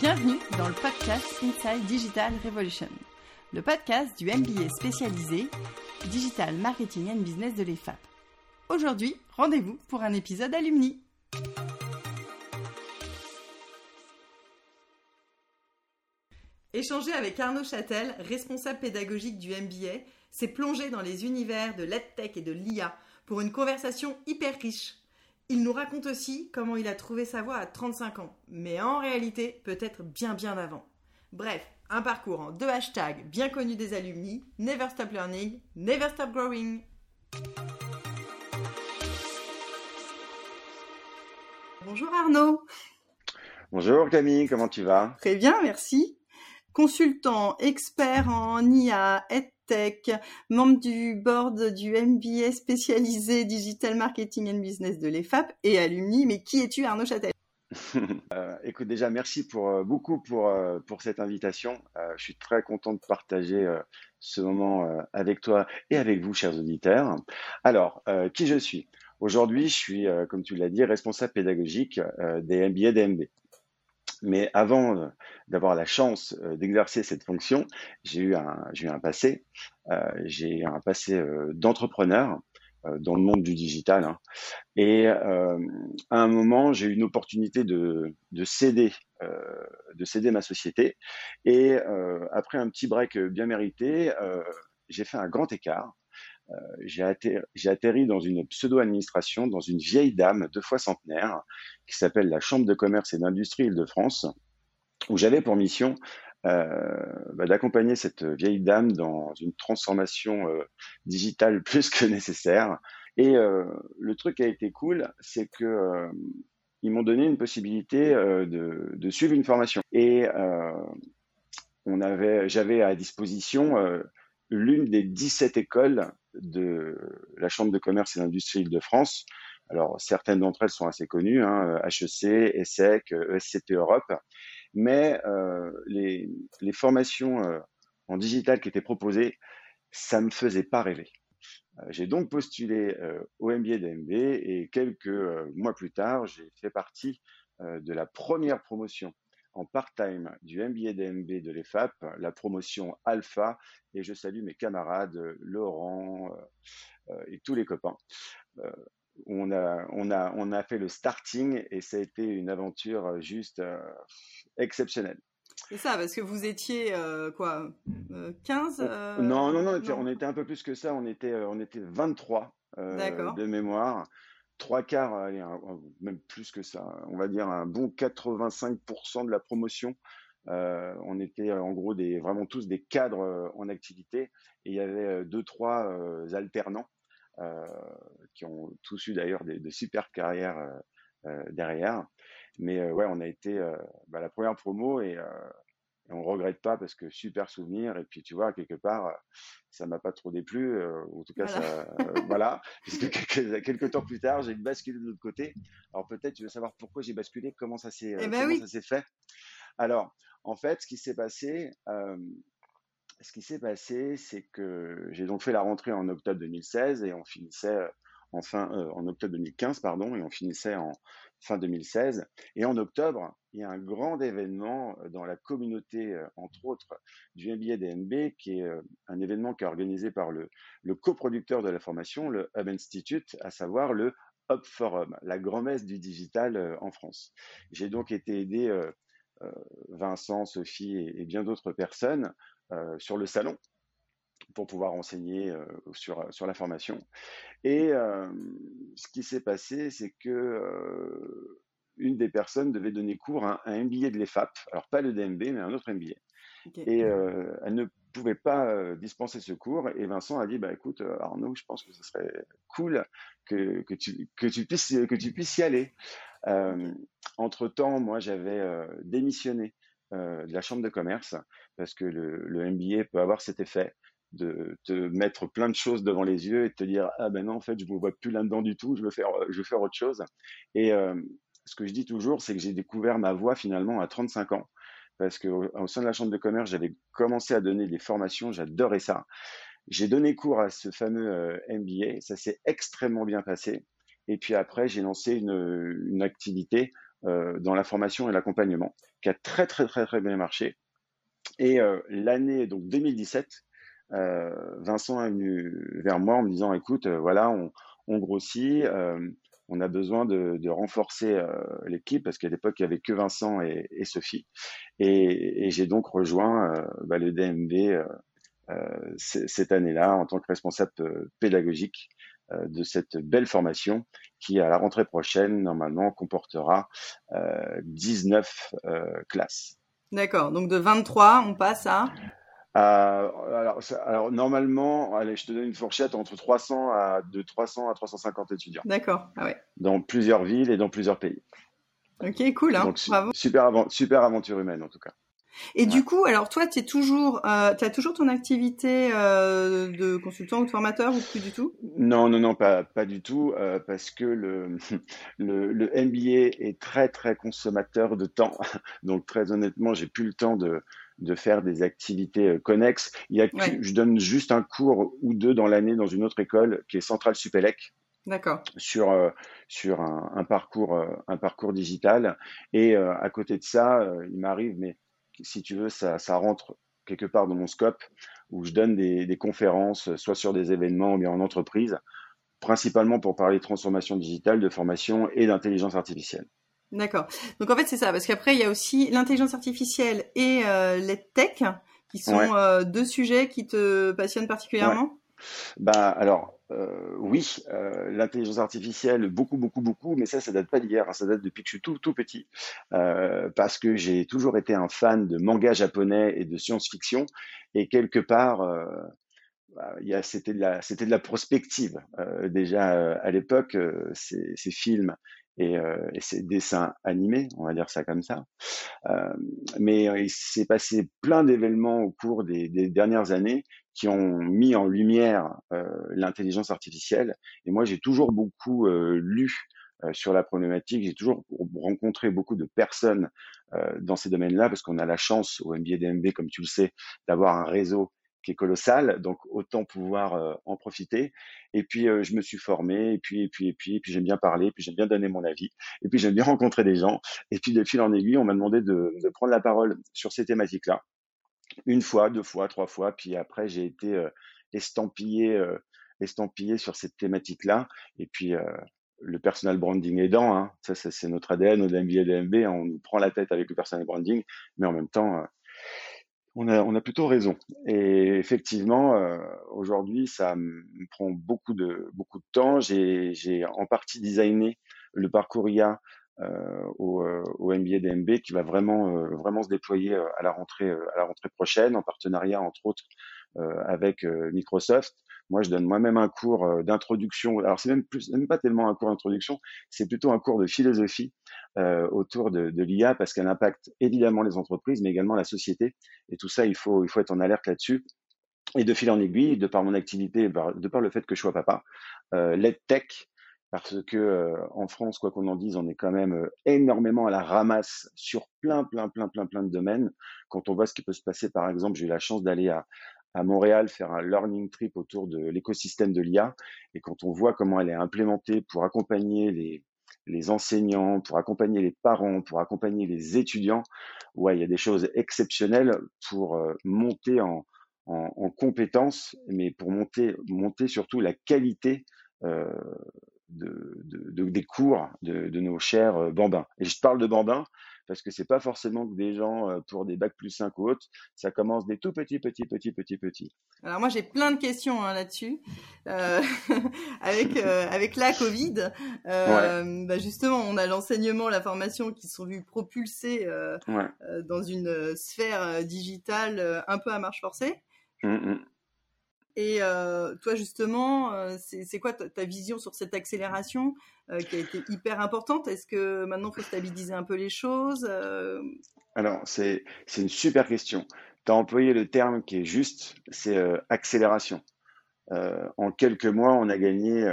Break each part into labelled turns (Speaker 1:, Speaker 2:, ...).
Speaker 1: Bienvenue dans le podcast Inside Digital Revolution, le podcast du MBA spécialisé Digital Marketing and Business de l'EFAP. Aujourd'hui, rendez-vous pour un épisode alumni. Échanger avec Arnaud Châtel, responsable pédagogique du MBA, c'est plonger dans les univers de l'EdTech et de l'IA pour une conversation hyper riche. Il nous raconte aussi comment il a trouvé sa voie à 35 ans, mais en réalité peut-être bien bien avant. Bref, un parcours en deux hashtags bien connus des alumni, Never Stop Learning, Never Stop Growing. Bonjour Arnaud.
Speaker 2: Bonjour Camille, comment tu vas?
Speaker 1: Très bien, merci. Consultant, expert en IA, Membre du board du MBA spécialisé Digital Marketing and Business de l'EFAP et alumni. Mais qui es-tu Arnaud Châtel?
Speaker 2: Euh, écoute, déjà, merci pour, euh, beaucoup pour, euh, pour cette invitation. je suis très content de partager ce moment avec toi et avec vous, chers auditeurs. Alors, qui je suis? Aujourd'hui, je suis, comme tu l'as dit, responsable pédagogique des MBA DMB. Mais avant d'avoir la chance d'exercer cette fonction, j'ai eu un, j'ai eu un passé. j'ai un passé d'entrepreneur dans le monde du digital. Hein. Et à un moment, j'ai eu une opportunité de, de céder, de céder ma société. Et après un petit break bien mérité, j'ai fait un grand écart. J'ai atterri, dans une pseudo-administration, dans une vieille dame, deux fois centenaire, qui s'appelle la Chambre de commerce et d'industrie Île-de-France, où j'avais pour mission euh, bah, d'accompagner cette vieille dame dans une transformation euh, digitale plus que nécessaire. Et euh, le truc qui a été cool, c'est que ils m'ont donné une possibilité de, de, suivre une formation. Et on avait, j'avais à disposition l'une des 17 écoles de la Chambre de commerce et d'industrie Île-de-France. Alors, certaines d'entre elles sont assez connues, hein, HEC, ESSEC, ESCP Europe mais euh, les, formations euh, en digital qui étaient proposées, ça me faisait pas rêver. Euh, j'ai donc postulé au MBA d'MB et quelques mois plus tard, j'ai fait partie de la première promotion en part-time du MBA DMB de l'EFAP, la promotion Alpha, et je salue mes camarades Laurent et tous les copains on a, on, a, on a fait le starting et ça a été une aventure euh, juste euh, exceptionnelle.
Speaker 1: C'est ça, parce que vous étiez euh, quoi 15
Speaker 2: non, non, non, on était un peu plus que ça, on était, on était 23 de mémoire. Trois quarts, même plus que ça, on va dire un bon 85% de la promotion. on était en gros des, vraiment tous des cadres en activité et il y avait deux, trois alternants euh, qui ont tous eu d'ailleurs des, de super carrières euh, euh, derrière. Mais ouais, on a été bah, la première promo et, et on regrette pas parce que super souvenir et puis tu vois quelque part ça m'a pas trop déplu en tout cas voilà. ça voilà parce que quelques, quelques, temps plus tard j'ai basculé de l'autre côté alors peut-être tu veux savoir pourquoi j'ai basculé comment ça s'est eh ben oui. ça s'est fait? Alors en fait ce qui s'est passé euh, ce qui s'est passé, c'est que j'ai donc fait la rentrée en octobre 2016 et on finissait euh, en fin, euh, en octobre 2015, pardon, et on finissait en fin 2016. Et en octobre, il y a un grand événement euh, dans la communauté, entre autres, du MBA DMB, qui est un événement qui est organisé par le, coproducteur de la formation, le Hub Institute, à savoir le Hub Forum, la grand-messe du digital en France. J'ai donc été aidé, Vincent, Sophie et, bien d'autres personnes euh, sur le salon pour pouvoir enseigner euh, sur, la formation. Et euh, ce qui s'est passé, c'est que une des personnes devait donner cours à un MBA de l'EFAP, alors pas le DMB, mais un autre MBA. Et elle ne pouvait pas dispenser ce cours. Et Vincent a dit, bah écoute Arnaud, je pense que ce serait cool que, que, tu, que, tu, puisses, que tu puisses y aller. entre temps, moi j'avais démissionné euh, de la chambre de commerce, parce que le, le, MBA peut avoir cet effet de te mettre plein de choses devant les yeux et de te dire ah ben non en fait je ne vois plus là-dedans du tout, je veux faire je veux faire autre chose. Et euh, ce que je dis toujours, c'est que j'ai découvert ma voie finalement à 35 ans, parce que au, sein de la chambre de commerce, j'avais commencé à donner des formations, j'adorais ça. J'ai donné cours à ce fameux euh, MBA, ça s'est extrêmement bien passé. Et puis après, j'ai lancé une, activité dans la formation et l'accompagnement, qui a très très très très bien marché. Et l'année donc 2017, Vincent est venu vers moi en me disant, écoute, voilà, on grossit, on a besoin de, renforcer euh, l'équipe parce qu'à l'époque, il n'y avait que Vincent et, Sophie. Et, j'ai donc rejoint euh, bah, le DMB euh, cette année-là en tant que responsable pédagogique de cette belle formation qui, à la rentrée prochaine, normalement, comportera 19 classes.
Speaker 1: D'accord, donc de 23, on passe à
Speaker 2: alors, alors, normalement, allez, je te donne une fourchette entre 300 à de 300 à 350 étudiants.
Speaker 1: D'accord. Ah ouais.
Speaker 2: Dans plusieurs villes et dans plusieurs pays.
Speaker 1: Ok, cool. Hein Bravo.
Speaker 2: Super, super aventure humaine en tout cas.
Speaker 1: Et du coup, alors toi, tu toujours, euh, as toujours ton activité euh, de consultant ou de formateur ou plus du tout?
Speaker 2: Non, non, non, pas, pas du tout, euh, parce que le, le, le MBA est très, très consommateur de temps. Donc très honnêtement, j'ai plus le temps de, de faire des activités euh, connexes. Il y a je donne juste un cours ou deux dans l'année dans une autre école qui est Centrale Supélec.
Speaker 1: D'accord.
Speaker 2: Sur euh, sur un, parcours euh, un parcours digital et à côté de ça, il m'arrive mais si tu veux ça ça rentre quelque part dans mon scope où je donne des, des conférences soit sur des événements ou bien en entreprise principalement pour parler de transformation digitale, de formation et d'intelligence artificielle.
Speaker 1: D'accord. Donc en fait c'est ça, parce qu'après il y a aussi l'intelligence artificielle et euh, les tech, qui sont euh, deux sujets qui te passionnent particulièrement.
Speaker 2: Bah alors euh, oui, euh, l'intelligence artificielle beaucoup beaucoup beaucoup, mais ça ça date pas d'hier, hein, ça date depuis que je suis tout tout petit, parce que j'ai toujours été un fan de manga japonais et de science-fiction, et quelque part bah, c'était de la c'était de la prospective déjà à l'époque ces, ces films et, euh, et ses dessins animés, on va dire ça comme ça. Euh, mais euh, il s'est passé plein d'événements au cours des, des, dernières années qui ont mis en lumière euh, l'intelligence artificielle. Et moi, j'ai toujours beaucoup euh, lu sur la problématique. J'ai toujours rencontré beaucoup de personnes dans ces domaines-là parce qu'on a la chance au MBA DMB, comme tu le sais, d'avoir un réseau qui est colossal, donc autant pouvoir euh, en profiter. Et puis euh, je me suis formé, et puis et puis et puis et puis j'aime bien parler, puis j'aime bien donner mon avis, et puis j'aime bien rencontrer des gens. Et puis de fil en aiguille, on m'a demandé de, de, prendre la parole sur ces thématiques-là, une fois, deux fois, trois fois, puis après j'ai été euh, estampillé estampillé sur cette thématique-là, et puis le personal branding aidant, hein, ça c'est notre ADN au MBA DMB, on nous prend la tête avec le personal branding, mais en même temps on a, on a plutôt raison. Et effectivement, euh, aujourd'hui, ça me prend beaucoup de, beaucoup de temps. J'ai, en partie designé le parcours IA euh, au, euh, au MBA DMB qui va vraiment, vraiment se déployer à la rentrée, à la rentrée prochaine, en partenariat entre autres avec Microsoft. Moi, je donne moi-même un cours euh, d'introduction. Alors, c'est même plus, même pas tellement un cours d'introduction, c'est plutôt un cours de philosophie euh, autour de, l'IA parce qu'elle impacte évidemment les entreprises, mais également la société. Et tout ça, il faut, être en alerte là-dessus. Et de fil en aiguille, de par mon activité, de par le fait que je sois papa, euh, l'EdTech, parce que euh, en France, quoi qu'on en dise, on est quand même énormément à la ramasse sur plein, plein, plein, plein, plein de domaines. Quand on voit ce qui peut se passer, par exemple, j'ai eu la chance d'aller à, à Montréal faire un learning trip autour de l'écosystème de l'IA. Et quand on voit comment elle est implémentée pour accompagner les, enseignants, pour accompagner les parents, pour accompagner les étudiants, ouais, il y a des choses exceptionnelles pour euh, monter en, en, en compétences, mais pour monter, monter surtout la qualité euh, de, de, des cours de, de, nos chers euh, bambins. Et je parle de bambins parce que c'est pas forcément que des gens euh, pour des bacs plus 5 ou autres, ça commence des tout petits, petits, petits, petits, petits.
Speaker 1: Alors moi j'ai plein de questions hein, là-dessus. Euh, avec euh, avec la Covid, euh, bah justement on a l'enseignement, la formation qui sont vus propulsés ouais. dans une sphère digitale un peu à marche forcée. Mmh, mmh. Et euh, toi, justement, euh, c'est quoi ta, vision sur cette accélération euh, qui a été hyper importante? Est-ce que maintenant, il faut stabiliser un peu les choses?
Speaker 2: Alors, c'est une super question. Tu as employé le terme qui est juste, c'est accélération. en quelques mois, on a gagné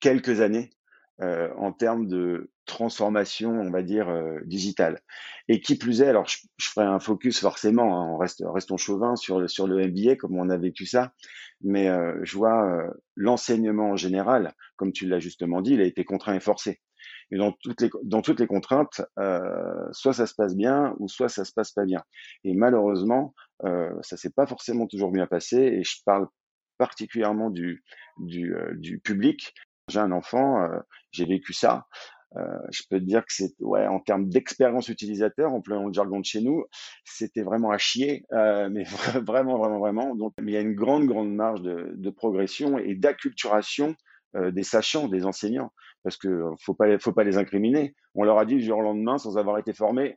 Speaker 2: quelques années en termes de transformation, on va dire, euh, digitale. Et qui plus est, alors je, ferai un focus forcément, hein, on reste, restons chauvin sur le, sur le MBA, comme on a vécu ça, mais euh, je vois euh, l'enseignement en général, comme tu l'as justement dit, il a été contraint et forcé. Mais dans toutes les, dans toutes les contraintes, soit ça se passe bien ou soit ça se passe pas bien. Et malheureusement, ça s'est pas forcément toujours bien passé. Et je parle particulièrement du, du, du public. J'ai un enfant, j'ai vécu ça. Euh, je peux te dire que c'est, ouais, en termes d'expérience utilisateur, employant le jargon de chez nous, c'était vraiment à chier, euh, mais vraiment, vraiment, vraiment. Donc, il y a une grande, grande marge de, de progression et d'acculturation euh, des sachants, des enseignants, parce que faut pas, faut pas les incriminer. On leur a dit du jour au lendemain, sans avoir été formés,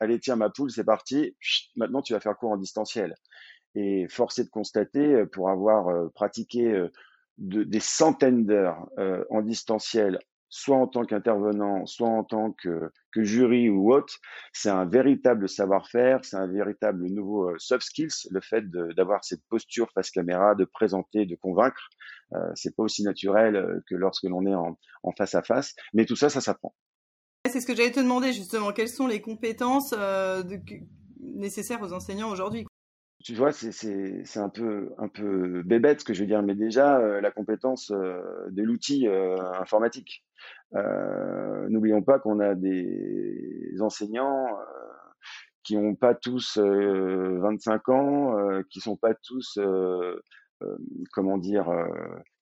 Speaker 2: allez tiens ma poule, c'est parti. Maintenant, tu vas faire cours en distanciel. Et forcé de constater, pour avoir pratiqué de, des centaines d'heures en distanciel soit en tant qu'intervenant, soit en tant que, jury ou autre, c'est un véritable savoir-faire, c'est un véritable nouveau euh, soft skills, le fait d'avoir cette posture face caméra, de présenter, de convaincre. Euh, c'est pas aussi naturel euh, que lorsque l'on est en, face à face, mais tout ça, ça s'apprend.
Speaker 1: C'est ce que j'allais te demander justement, quelles sont les compétences euh, nécessaires aux enseignants aujourd'hui
Speaker 2: tu vois, c'est un peu un peu bébête ce que je veux dire, mais déjà euh, la compétence euh, de l'outil euh, informatique. N'oublions pas qu'on a des enseignants qui n'ont pas tous 25 ans, qui sont pas tous comment dire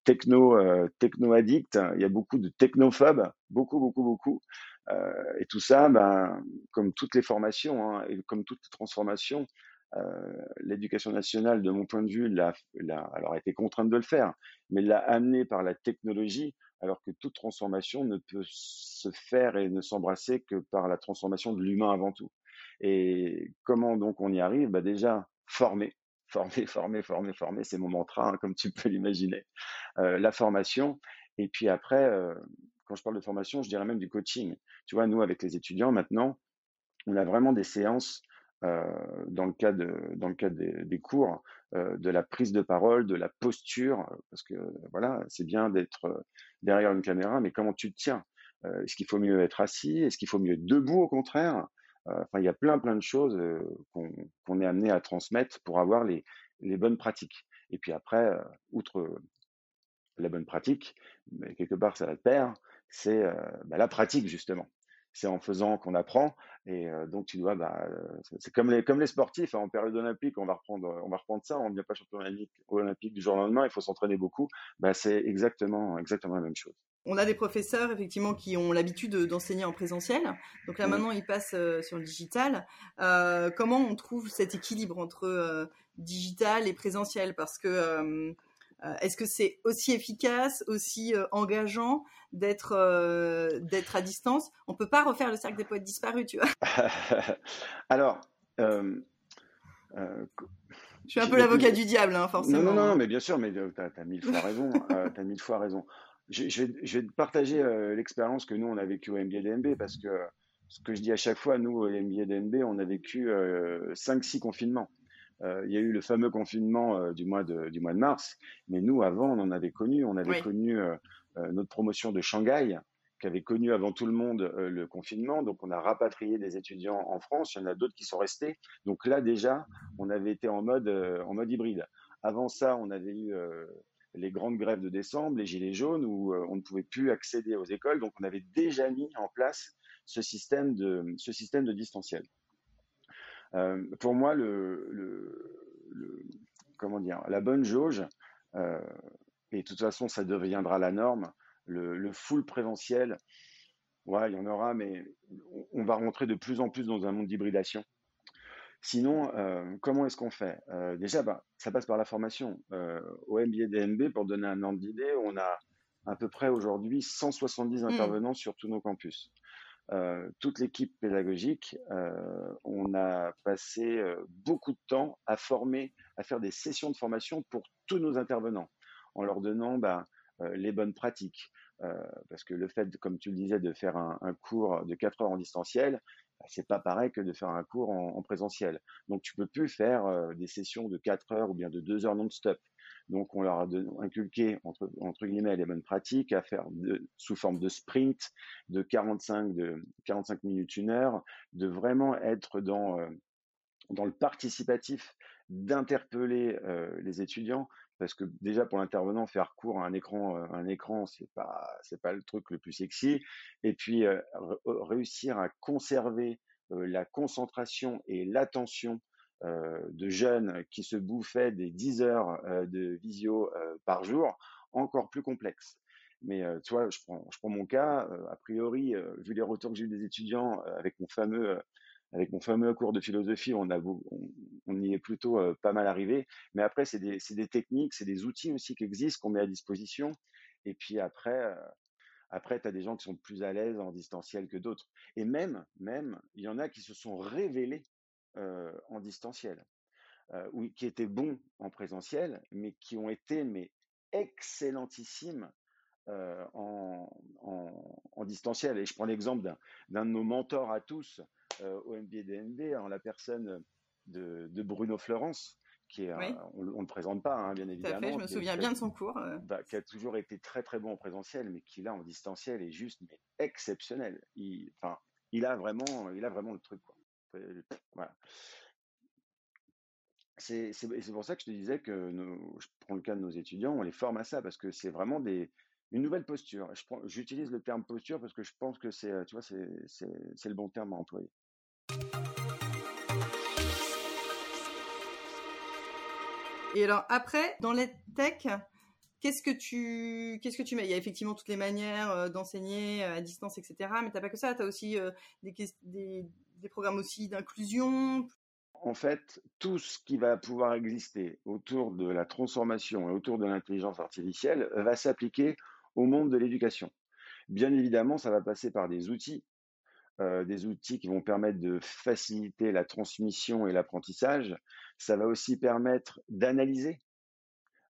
Speaker 2: techno techno addicts. Il y a beaucoup de technophobes, beaucoup beaucoup beaucoup. et tout ça, ben, comme toutes les formations hein, comme toutes les transformations, l'éducation nationale, de mon point de vue, l'a, alors été contrainte de le faire, mais l'a amené par la technologie, alors que toute transformation ne peut se faire et ne s'embrasser que par la transformation de l'humain avant tout. Et comment donc on y arrive? Bah Déjà, former, former, former, former, former, c'est mon mantra, hein, comme tu peux l'imaginer. Euh, la formation, et puis après, euh, quand je parle de formation, je dirais même du coaching. Tu vois, nous, avec les étudiants, maintenant, on a vraiment des séances euh, dans le cas, de, dans le cas des, cours, euh, de la prise de parole, de la posture, parce que voilà, c'est bien d'être derrière une caméra, mais comment tu te tiens? Euh, Est-ce qu'il faut mieux être assis? Est-ce qu'il faut mieux être debout au contraire? Enfin, il y a plein plein de choses qu'on est amené à transmettre pour avoir les, les bonnes pratiques. Et puis après, outre la bonne pratique, quelque part ça va de pair, c'est bah, la pratique justement c'est en faisant qu'on apprend. Et euh, donc, tu dois, bah, euh, c'est comme les, comme les sportifs, hein, en période olympique, on va reprendre, on va reprendre ça, on ne devient pas champion olympique du jour au lendemain, il faut s'entraîner beaucoup. Bah, c'est exactement, exactement la même chose.
Speaker 1: On a des professeurs, effectivement, qui ont l'habitude d'enseigner en présentiel. Donc là, maintenant, ils passent euh, sur le digital. comment on trouve cet équilibre entre digital et présentiel? Parce que est-ce que c'est aussi efficace, aussi euh, engageant d'être euh, d'être à distance? On peut pas refaire le cercle des poètes disparus, tu vois.
Speaker 2: Alors.
Speaker 1: je suis un peu l'avocat du diable, hein, forcément.
Speaker 2: Non, non, non, mais bien sûr, mais tu as, mille fois raison. tu as mille fois raison. Je, vais, je vais, te partager l'expérience que nous, on a vécue au MBA DMB parce que ce que je dis à chaque fois, nous, au MBA DMB, on a vécu 5-6 confinements. Euh, il y a eu le fameux confinement euh, du, mois de, du mois de mars, mais nous, avant, on en avait connu. On avait connu euh, notre promotion de Shanghai, qui avait connu avant tout le monde le confinement. Donc, on a rapatrié des étudiants en France. Il y en a d'autres qui sont restés. Donc là, déjà, on avait été en mode, en mode hybride. Avant ça, on avait eu les grandes grèves de décembre, les gilets jaunes, où on ne pouvait plus accéder aux écoles. Donc, on avait déjà mis en place ce système de, ce système de distanciel. Euh, pour moi, le, le, comment dire, la bonne jauge, euh, et de toute façon, ça deviendra la norme, le, le full présentiel, ouais, il y en aura, mais on va rentrer de plus en plus dans un monde d'hybridation. Sinon, euh, comment est-ce qu'on fait? Déjà, bah, ça passe par la formation. Au MBA DNB, pour donner un ordre d'idée, on a à peu près aujourd'hui 170 mmh. intervenants sur tous nos campus. Euh, toute l'équipe pédagogique, euh, on a passé euh, beaucoup de temps à former, à faire des sessions de formation pour tous nos intervenants, en leur donnant bah, les bonnes pratiques. parce que le fait, comme tu le disais, de faire un, cours de 4 heures en distanciel, c'est pas pareil que de faire un cours en, en présentiel. Donc tu peux plus faire des sessions de 4 heures ou bien de 2 heures non-stop. Donc, on leur a inculqué, entre, guillemets, les bonnes pratiques à faire sous forme de sprint, de 45, de 45 minutes, une heure, de vraiment être dans, euh, le participatif, d'interpeller euh, les étudiants, parce que déjà pour l'intervenant, faire court à un écran, un écran, c'est pas, c'est pas le truc le plus sexy. Et puis réussir à conserver la concentration et l'attention de jeunes qui se bouffaient des 10 heures de visio par jour, encore plus complexe. Mais tu vois, je prends, je prends mon cas. a priori, vu les retours que j'ai eu des étudiants avec mon fameux avec mon fameux cours de philosophie, on, y est plutôt pas mal arrivé. Mais après, c'est des, techniques, c'est des outils aussi qui existent, qu'on met à disposition. Et puis après, après, tu as des gens qui sont plus à l'aise en distanciel que d'autres. Et même, même, il y en a qui se sont révélés en distanciel, oui, qui étaient bons en présentiel, mais qui ont été mais excellentissimes en, en, distanciel. Et je prends l'exemple d'un de nos mentors à tous au MBA DNB, en la personne de, de Bruno Florence, qui est, on, ne le présente pas, hein, bien évidemment. Tout
Speaker 1: à fait, je me souviens bien de son cours.
Speaker 2: Bah, qui a toujours été très très bon en présentiel, mais qui là en distanciel est juste mais exceptionnel. Il, enfin, il a vraiment, il a vraiment le truc. Quoi. Voilà c'est pour ça que je te disais que je prends le cas de nos étudiants, on les forme à ça parce que c'est vraiment des, une nouvelle posture. J'utilise le terme posture parce que je pense que c'est, tu vois, c'est le bon terme à employer.
Speaker 1: Et alors après, dans les tech, qu'est-ce que tu qu'est-ce que tu mets? Il y a effectivement toutes les manières euh, d'enseigner euh, à distance, etc. Mais tu n'as pas que ça, tu as aussi euh, des, des, des, programmes aussi d'inclusion,
Speaker 2: en fait, tout ce qui va pouvoir exister autour de la transformation et autour de l'intelligence artificielle va s'appliquer au monde de l'éducation. Bien évidemment, ça va passer par des outils, euh, des outils qui vont permettre de faciliter la transmission et l'apprentissage. Ça va aussi permettre d'analyser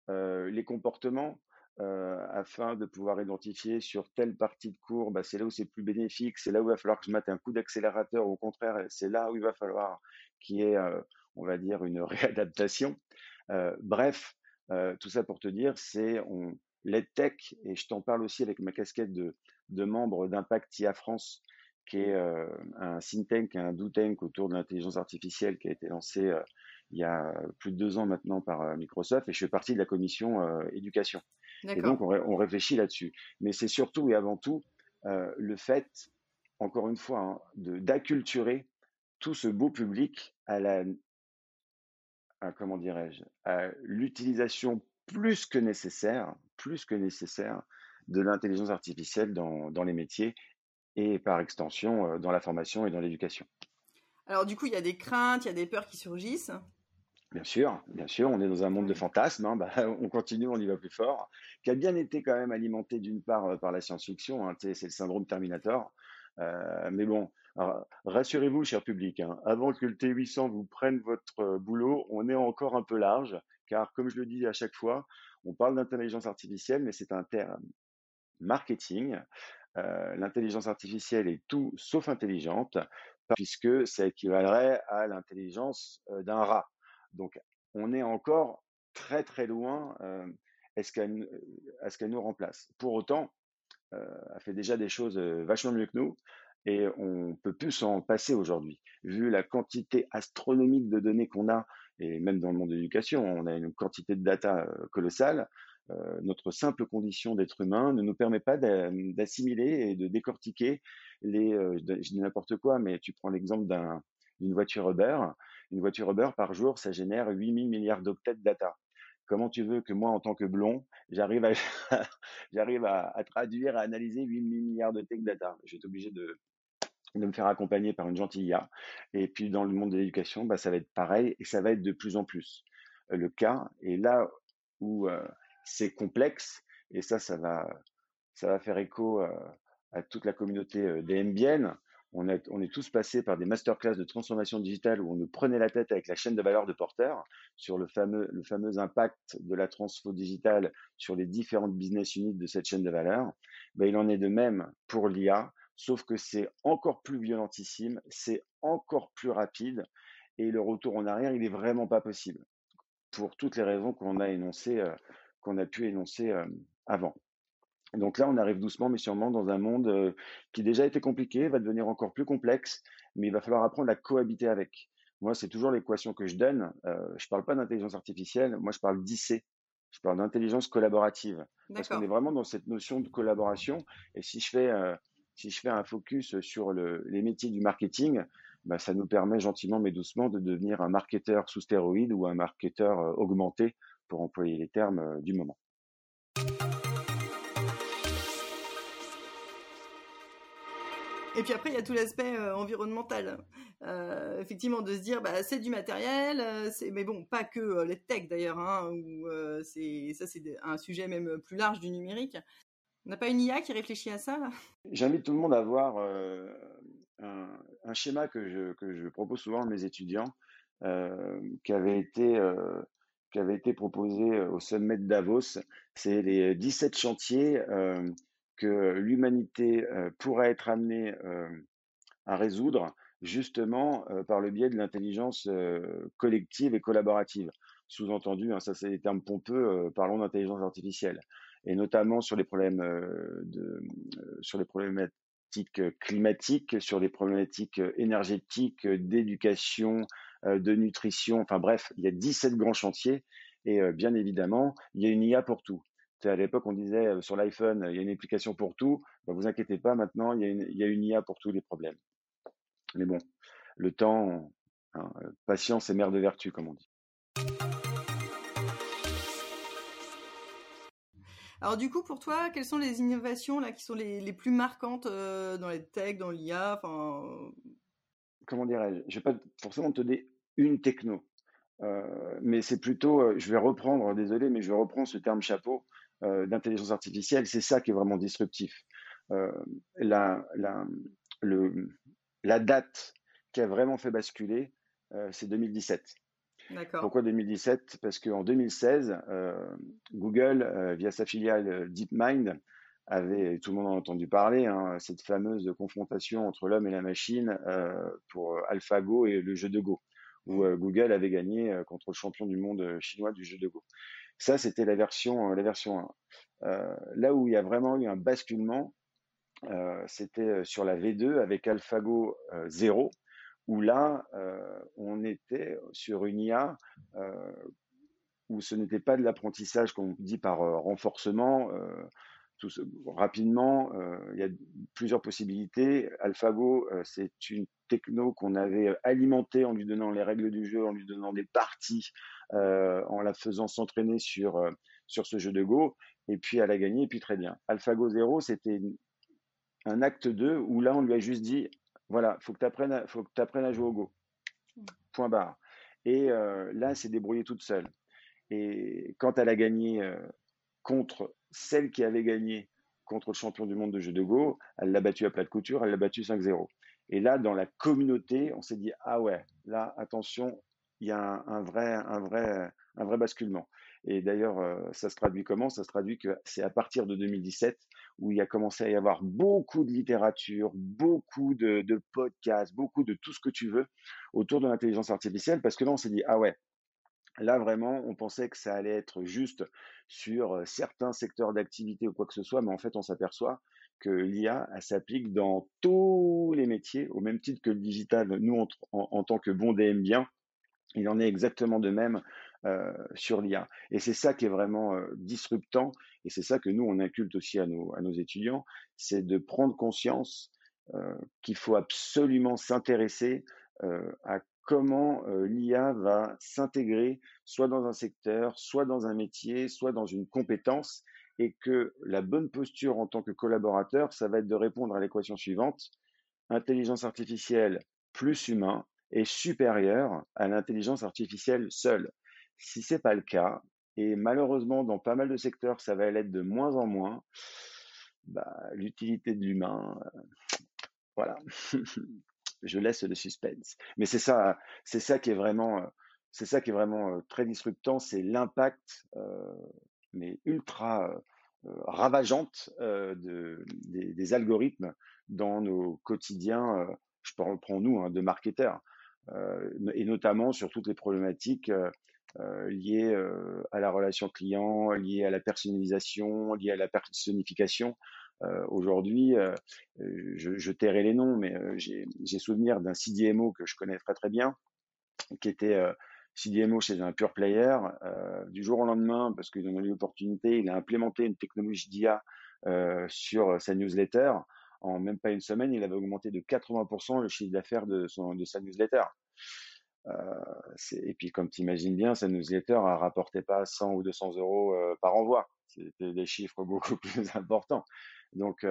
Speaker 2: euh, les comportements euh, afin de pouvoir identifier sur telle partie de cours, bah, c'est là où c'est plus bénéfique, c'est là où il va falloir que je mette un coup d'accélérateur, au contraire, c'est là où il va falloir qu'il y ait, on va dire, une réadaptation. Bref, tout ça pour te dire, c'est on, l'EdTech, et je t'en parle aussi avec ma casquette de, de membre d'Impact IA France, qui est un think tank, un do tank autour de l'intelligence artificielle qui a été lancé il y a plus de deux ans maintenant par Microsoft, et je fais partie de la commission éducation. Et donc, on, réfléchit là-dessus. Mais c'est surtout et avant tout euh, le fait, encore une fois, hein, d'acculturer tout ce beau public à la, comment dirais-je, à l'utilisation plus que nécessaire, plus que nécessaire de l'intelligence artificielle dans, dans, les métiers et par extension euh, dans la formation et dans l'éducation.
Speaker 1: Alors du coup, il y a des craintes, il y a des peurs qui surgissent.
Speaker 2: Bien sûr, bien sûr, on est dans un monde de fantasmes, hein, bah, on continue, on y va plus fort, qui a bien été quand même alimenté d'une part euh, par la science-fiction, hein, c'est le syndrome Terminator, euh, mais bon, rassurez-vous, cher public, hein, avant que le T800 vous prenne votre boulot, on est encore un peu large, car comme je le dis à chaque fois, on parle d'intelligence artificielle, mais c'est un terme marketing. L'intelligence artificielle est tout sauf intelligente, puisque ça équivalerait à l'intelligence d'un rat. Donc, on est encore très très loin euh, à ce qu'elle nous remplace? Pour autant, euh, elle fait déjà des choses euh, vachement mieux que nous et on peut plus s'en passer aujourd'hui. Vu la quantité astronomique de données qu'on a, et même dans le monde de l'éducation, on a une quantité de data colossale. Notre simple condition d'être humain ne nous permet pas d'assimiler et de décortiquer les, je dis n'importe quoi, mais tu prends l'exemple d'une voiture Uber, une voiture Uber par jour, ça génère 8000 milliards d'octets de data. Comment tu veux que moi, en tant que blond, j'arrive à, j'arrive à, traduire, à analyser 8000 milliards de tech data? Je vais être obligé de, de me faire accompagner par une gentille IA. Et puis, dans le monde de l'éducation, bah, ça va être pareil et ça va être de plus en plus euh, le cas. Et là où euh, c'est complexe, et ça, ça va, ça va faire écho à toute la communauté des MBN, on, est tous passés par des masterclass de transformation digitale où on nous prenait la tête avec la chaîne de valeur de porteur sur le fameux, le fameux impact de la transfo digitale sur les différentes business units de cette chaîne de valeur. Ben, il en est de même pour l'IA, sauf que c'est encore plus violentissime, c'est encore plus rapide et le retour en arrière, il n'est vraiment pas possible pour toutes les raisons qu'on a énoncées, qu'on a pu énoncer euh, avant. Donc là, on arrive doucement mais sûrement dans un monde qui déjà était compliqué, va devenir encore plus complexe, mais il va falloir apprendre à cohabiter avec. Moi, c'est toujours l'équation que je donne. je ne parle pas d'intelligence artificielle, moi je parle d'IC, Je parle d'intelligence collaborative. Parce qu'on est vraiment dans cette notion de collaboration. Et si je fais, si je fais un focus sur les métiers du marketing, bah, ça nous permet gentiment mais doucement de devenir un marketeur sous stéroïde ou un marketeur augmenté, pour employer les termes du moment.
Speaker 1: Et puis après, il y a tout l'aspect euh, environnemental. Euh, effectivement, de se dire, bah, c'est du matériel, euh, mais bon, pas que les tech d'ailleurs, hein, ça c'est un sujet même plus large du numérique. On n'a pas une IA qui réfléchit à ça
Speaker 2: J'invite tout le monde à voir un, schéma que je, que je propose souvent à mes étudiants, qui avait été qui avait été proposé au sommet de Davos. C'est les 17 chantiers que l'humanité euh, pourrait être amenée euh, à résoudre justement euh, par le biais de l'intelligence collective et collaborative. Sous-entendu, hein, ça c'est des termes pompeux, parlons d'intelligence artificielle, et notamment sur les problèmes sur les problématiques climatiques, sur les problématiques énergétiques, d'éducation, de nutrition, enfin bref, il y a 17 grands chantiers et bien évidemment, il y a une IA pour tout à l'époque, on disait euh, sur l'iPhone, il y a une application pour tout. Bah, vous inquiétez pas, maintenant, il y, a une, il y, a une, IA pour tous les problèmes. Mais bon, le temps, hein, euh, patience est mère de vertu, comme on dit.
Speaker 1: Alors du coup, pour toi, quelles sont les innovations là qui sont les, les plus marquantes euh, dans les tech, dans l'IA
Speaker 2: Comment dirais-je? Je vais pas forcément te donner une techno, mais c'est plutôt, je vais reprendre, désolé, mais je reprends ce terme chapeau euh, d'intelligence artificielle, c'est ça qui est vraiment disruptif. Euh, la, la, le, la date qui a vraiment fait basculer, euh, c'est 2017. Pourquoi 2017 Parce qu'en 2016, Google, via sa filiale DeepMind, avait, tout le monde en a entendu parler, hein, cette fameuse confrontation entre l'homme et la machine pour AlphaGo et le jeu de Go, où Google avait gagné contre le champion du monde chinois du jeu de Go. Ça, c'était la version, euh, la version 1. Euh, là où il y a vraiment eu un basculement, euh, c'était sur la V2 avec AlphaGo 0, où là, on était sur une IA où ce n'était pas de l'apprentissage qu'on dit par renforcement. Rapidement, il y a plusieurs possibilités. AlphaGo, c'est une techno qu'on avait alimentée en lui donnant les règles du jeu, en lui donnant des parties, euh, en la faisant s'entraîner sur, euh, sur ce jeu de Go, et puis elle a gagné, et puis très bien. AlphaGo 0, c'était un acte 2 où là, on lui a juste dit, voilà, faut que tu apprennes, à, faut que apprennes à jouer au Go. Point barre. Et euh, là, elle s'est débrouillée toute seule. Et quand elle a gagné contre celle qui avait gagné contre le champion du monde de jeu de Go, elle l'a battu à plat de couture, elle l'a battu 5-0. Et là, dans la communauté, on s'est dit, ah ouais, là, attention, il y a un, vrai, un, vrai, un vrai basculement. Et d'ailleurs, euh, ça se traduit comment? Ça se traduit que c'est à partir de 2017 où il a commencé à y avoir beaucoup de littérature, beaucoup de, podcasts, beaucoup de tout ce que tu veux autour de l'intelligence artificielle, parce que là, on s'est dit, ah ouais, Là, vraiment, on pensait que ça allait être juste sur certains secteurs d'activité ou quoi que ce soit, mais en fait, on s'aperçoit que l'IA, s'applique dans tous les métiers, au même titre que le digital. Nous, en, tant que bon DM bien, il en est exactement de même sur l'IA. Et c'est ça qui est vraiment disruptant, et c'est ça que nous, on inculte aussi à nos, étudiants, c'est de prendre conscience qu'il faut absolument s'intéresser à comment l'IA va s'intégrer soit dans un secteur, soit dans un métier, soit dans une compétence, et que la bonne posture en tant que collaborateur, ça va être de répondre à l'équation suivante, intelligence artificielle plus humain, est supérieure à l'intelligence artificielle seule. Si c'est pas le cas, et malheureusement dans pas mal de secteurs ça va l'être de moins en moins, bah, l'utilité de l'humain, euh, voilà, je laisse le suspense. Mais c'est ça, c'est ça qui est vraiment, euh, c'est ça qui est vraiment euh, très disruptant, c'est l'impact, mais ultra ravageante de, des, algorithmes dans nos quotidiens. je prends nous hein, de marketeurs. Euh, et notamment sur toutes les problématiques euh, euh, liées à la relation client, liées à la personnalisation, liées à la personnification. Aujourd'hui, je, je, tairai les noms, mais j'ai souvenir d'un CDMO que je connais très très bien, qui était CDMO chez un pure player, du jour au lendemain, parce qu'il en a eu l'opportunité, il a implémenté une technologie d'IA sur sa newsletter. En même pas une semaine, il avait augmenté de 80% le chiffre d'affaires de, sa newsletter. et puis, comme tu imagines bien, sa newsletter a rapporté pas 100 ou 200 euros par envoi. C'était des chiffres beaucoup plus importants. Donc,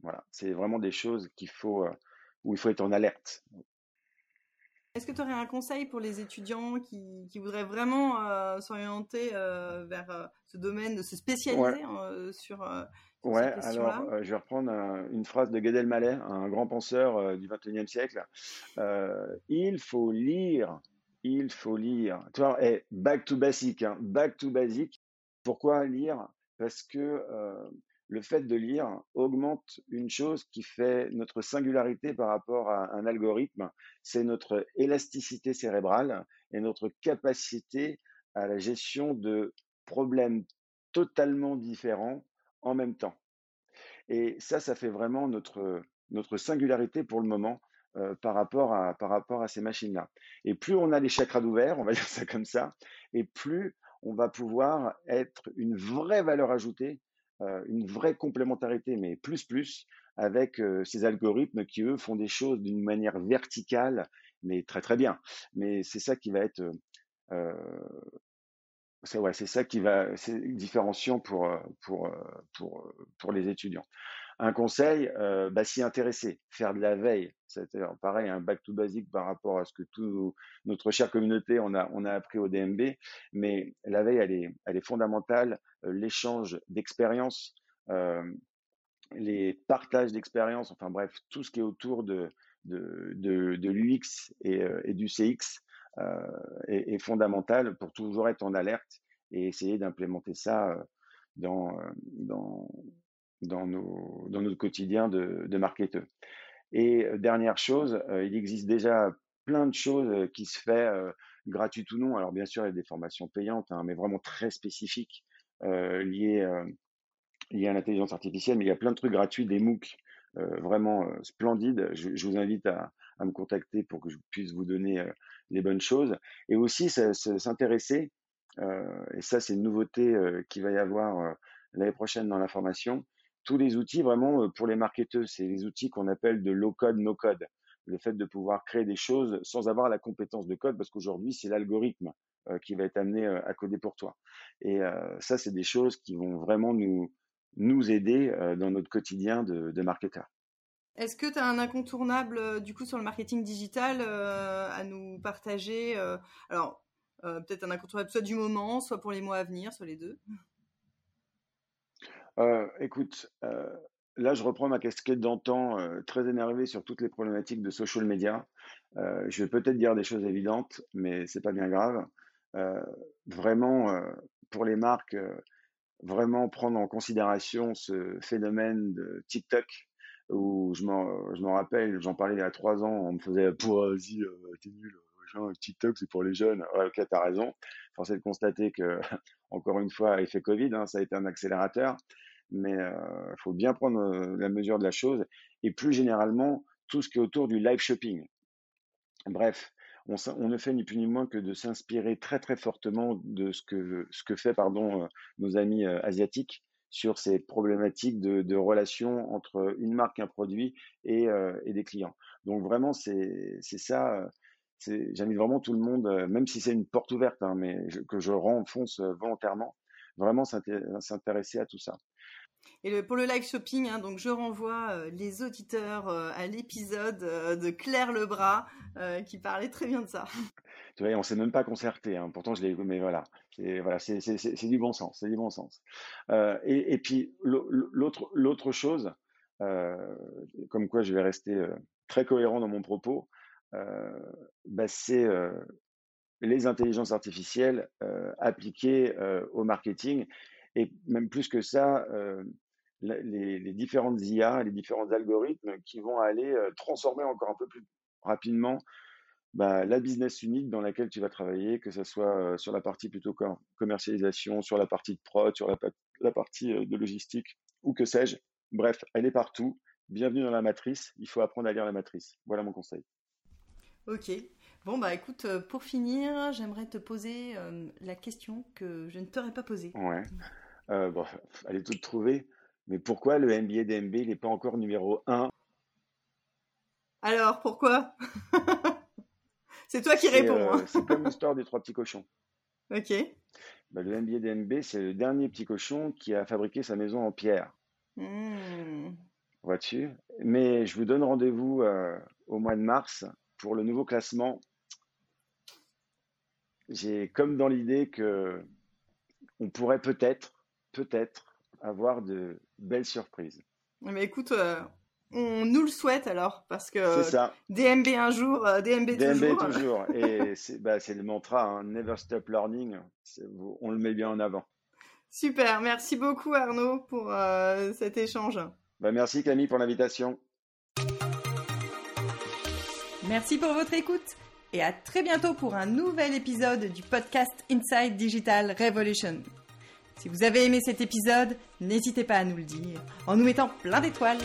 Speaker 2: voilà, c'est vraiment des choses qu'il faut, où il faut être en alerte.
Speaker 1: Est-ce que tu aurais un conseil pour les étudiants qui, qui voudraient vraiment euh, s'orienter euh, vers euh, ce domaine, se spécialiser sur,
Speaker 2: Ouais, alors je vais reprendre une phrase de Gad Elmaleh, un grand penseur du XXIe siècle. il faut lire, il faut lire. Tu vois, hey, back to basic, hein, back to basic. Pourquoi lire? Parce que le fait de lire augmente une chose qui fait notre singularité par rapport à un algorithme, c'est notre élasticité cérébrale et notre capacité à la gestion de problèmes totalement différents en même temps. Et ça, ça fait vraiment notre, notre singularité pour le moment euh, par, rapport à, par rapport à ces machines-là. Et plus on a les chakras ouverts, on va dire ça comme ça, et plus on va pouvoir être une vraie valeur ajoutée une vraie complémentarité, mais plus plus, avec euh, ces algorithmes qui, eux, font des choses d'une manière verticale, mais très très bien. Mais c'est ça qui va être... Euh, c'est ouais, ça qui va, différenciant pour, pour, pour, pour les étudiants. Un conseil, euh, bah, s'y intéresser, faire de la veille. C'est pareil, un back to basic par rapport à ce que toute notre chère communauté on a, on a appris au DMB. Mais la veille, elle est, elle est fondamentale. Euh, l'échange d'expériences, euh, les partages d'expériences, enfin bref, tout ce qui est autour de, de, de, l'UX et, et, du CX euh, est, fondamental pour toujours être en alerte et essayer d'implémenter ça dans, dans, dans, nos, dans notre quotidien de, de marketeur. Et euh, dernière chose, euh, il existe déjà plein de choses euh, qui se fait gratuites ou non. Alors bien sûr, il y a des formations payantes, hein, mais vraiment très spécifiques liées, liées à l'intelligence artificielle. Mais il y a plein de trucs gratuits, des MOOC vraiment splendides. Je, vous invite à, à, me contacter pour que je puisse vous donner les bonnes choses. Et aussi s'intéresser, et ça c'est une nouveauté qu'il va y avoir l'année prochaine dans la formation, tous les outils vraiment euh, pour les marketeurs, c'est les outils qu'on appelle de low code, no code. Le fait de pouvoir créer des choses sans avoir la compétence de code, parce qu'aujourd'hui, c'est l'algorithme euh, qui va être amené euh, à coder pour toi. Et ça, c'est des choses qui vont vraiment nous, nous aider dans notre quotidien de, de marketeur.
Speaker 1: Est-ce que tu as un incontournable du coup sur le marketing digital à nous partager Alors, peut-être un incontournable soit du moment, soit pour les mois à venir, soit les deux?
Speaker 2: Euh, écoute, euh, là, je reprends ma casquette d'antan, euh, très énervé sur toutes les problématiques de social media. je vais peut-être dire des choses évidentes, mais c'est pas bien grave. Vraiment, pour les marques, vraiment prendre en considération ce phénomène de TikTok, où je m'en rappelle, j'en parlais il y a trois ans, on me faisait pour vas-y, t'es nul, TikTok c'est pour les jeunes. Ouais, ok, t'as raison. Force est de constater que, encore une fois, effet Covid, hein, ça a été un accélérateur mais il euh, faut bien prendre euh, la mesure de la chose. Et plus généralement, tout ce qui est autour du live shopping. Bref, on, ne fait ni plus ni moins que de s'inspirer très très fortement de ce que, ce fait euh, nos amis asiatiques sur ces problématiques de, de relation entre une marque, un produit et, et des clients. Donc vraiment, c'est ça. J'invite vraiment tout le monde, même si c'est une porte ouverte, hein, mais que je renfonce volontairement, vraiment s'intéresser à tout ça.
Speaker 1: Et pour le live shopping, hein, donc je renvoie euh, les auditeurs euh, à l'épisode euh, de Claire Lebras qui parlait très bien de ça.
Speaker 2: Tu vois, on s'est même pas concerté. Hein. Pourtant, je l'ai. Mais voilà, c'est voilà, du bon sens, c'est du bon sens. Et, et, puis l'autre l'autre chose, comme quoi je vais rester très cohérent dans mon propos, bah, c'est les intelligences artificielles appliquées au marketing et même plus que ça, les, les, différentes IA, les différents algorithmes qui vont aller euh, transformer encore un peu plus rapidement bah, la business unit dans laquelle tu vas travailler, que ce soit euh, sur la partie plutôt commercialisation, sur la partie de prod, sur la, la partie euh, de logistique, ou que sais-je. Bref, elle est partout. Bienvenue dans la matrice. Il faut apprendre à lire la matrice. Voilà mon conseil.
Speaker 1: Ok. Bon, bah écoute, euh, pour finir, j'aimerais te poser euh, la question que je ne t'aurais pas posée.
Speaker 2: Ouais. Euh, bon, allez tout trouver. Mais pourquoi le MBA DMB n'est pas encore numéro 1
Speaker 1: Alors, pourquoi? C'est toi qui réponds.
Speaker 2: Hein. c'est comme l'histoire des trois petits cochons.
Speaker 1: Ok.
Speaker 2: Bah, le MBA DMB, c'est le dernier petit cochon qui a fabriqué sa maison en pierre. Mmh. Vois-tu? Mais je vous donne rendez-vous au mois de mars pour le nouveau classement j'ai comme dans l'idée que on pourrait peut-être, peut-être avoir de belles surprises.
Speaker 1: Mais écoute, euh, on nous le souhaite alors, parce que ça. DMB un jour, euh, DMB,
Speaker 2: DMB toujours. Et bah, c'est le mantra, hein, Never Stop Learning. On le met bien en avant.
Speaker 1: Super, merci beaucoup Arnaud pour euh, cet échange.
Speaker 2: Bah, merci Camille pour l'invitation.
Speaker 1: Merci pour votre écoute et à très bientôt pour un nouvel épisode du podcast Inside Digital Revolution. Si vous avez aimé cet épisode, n'hésitez pas à nous le dire en nous mettant plein d'étoiles.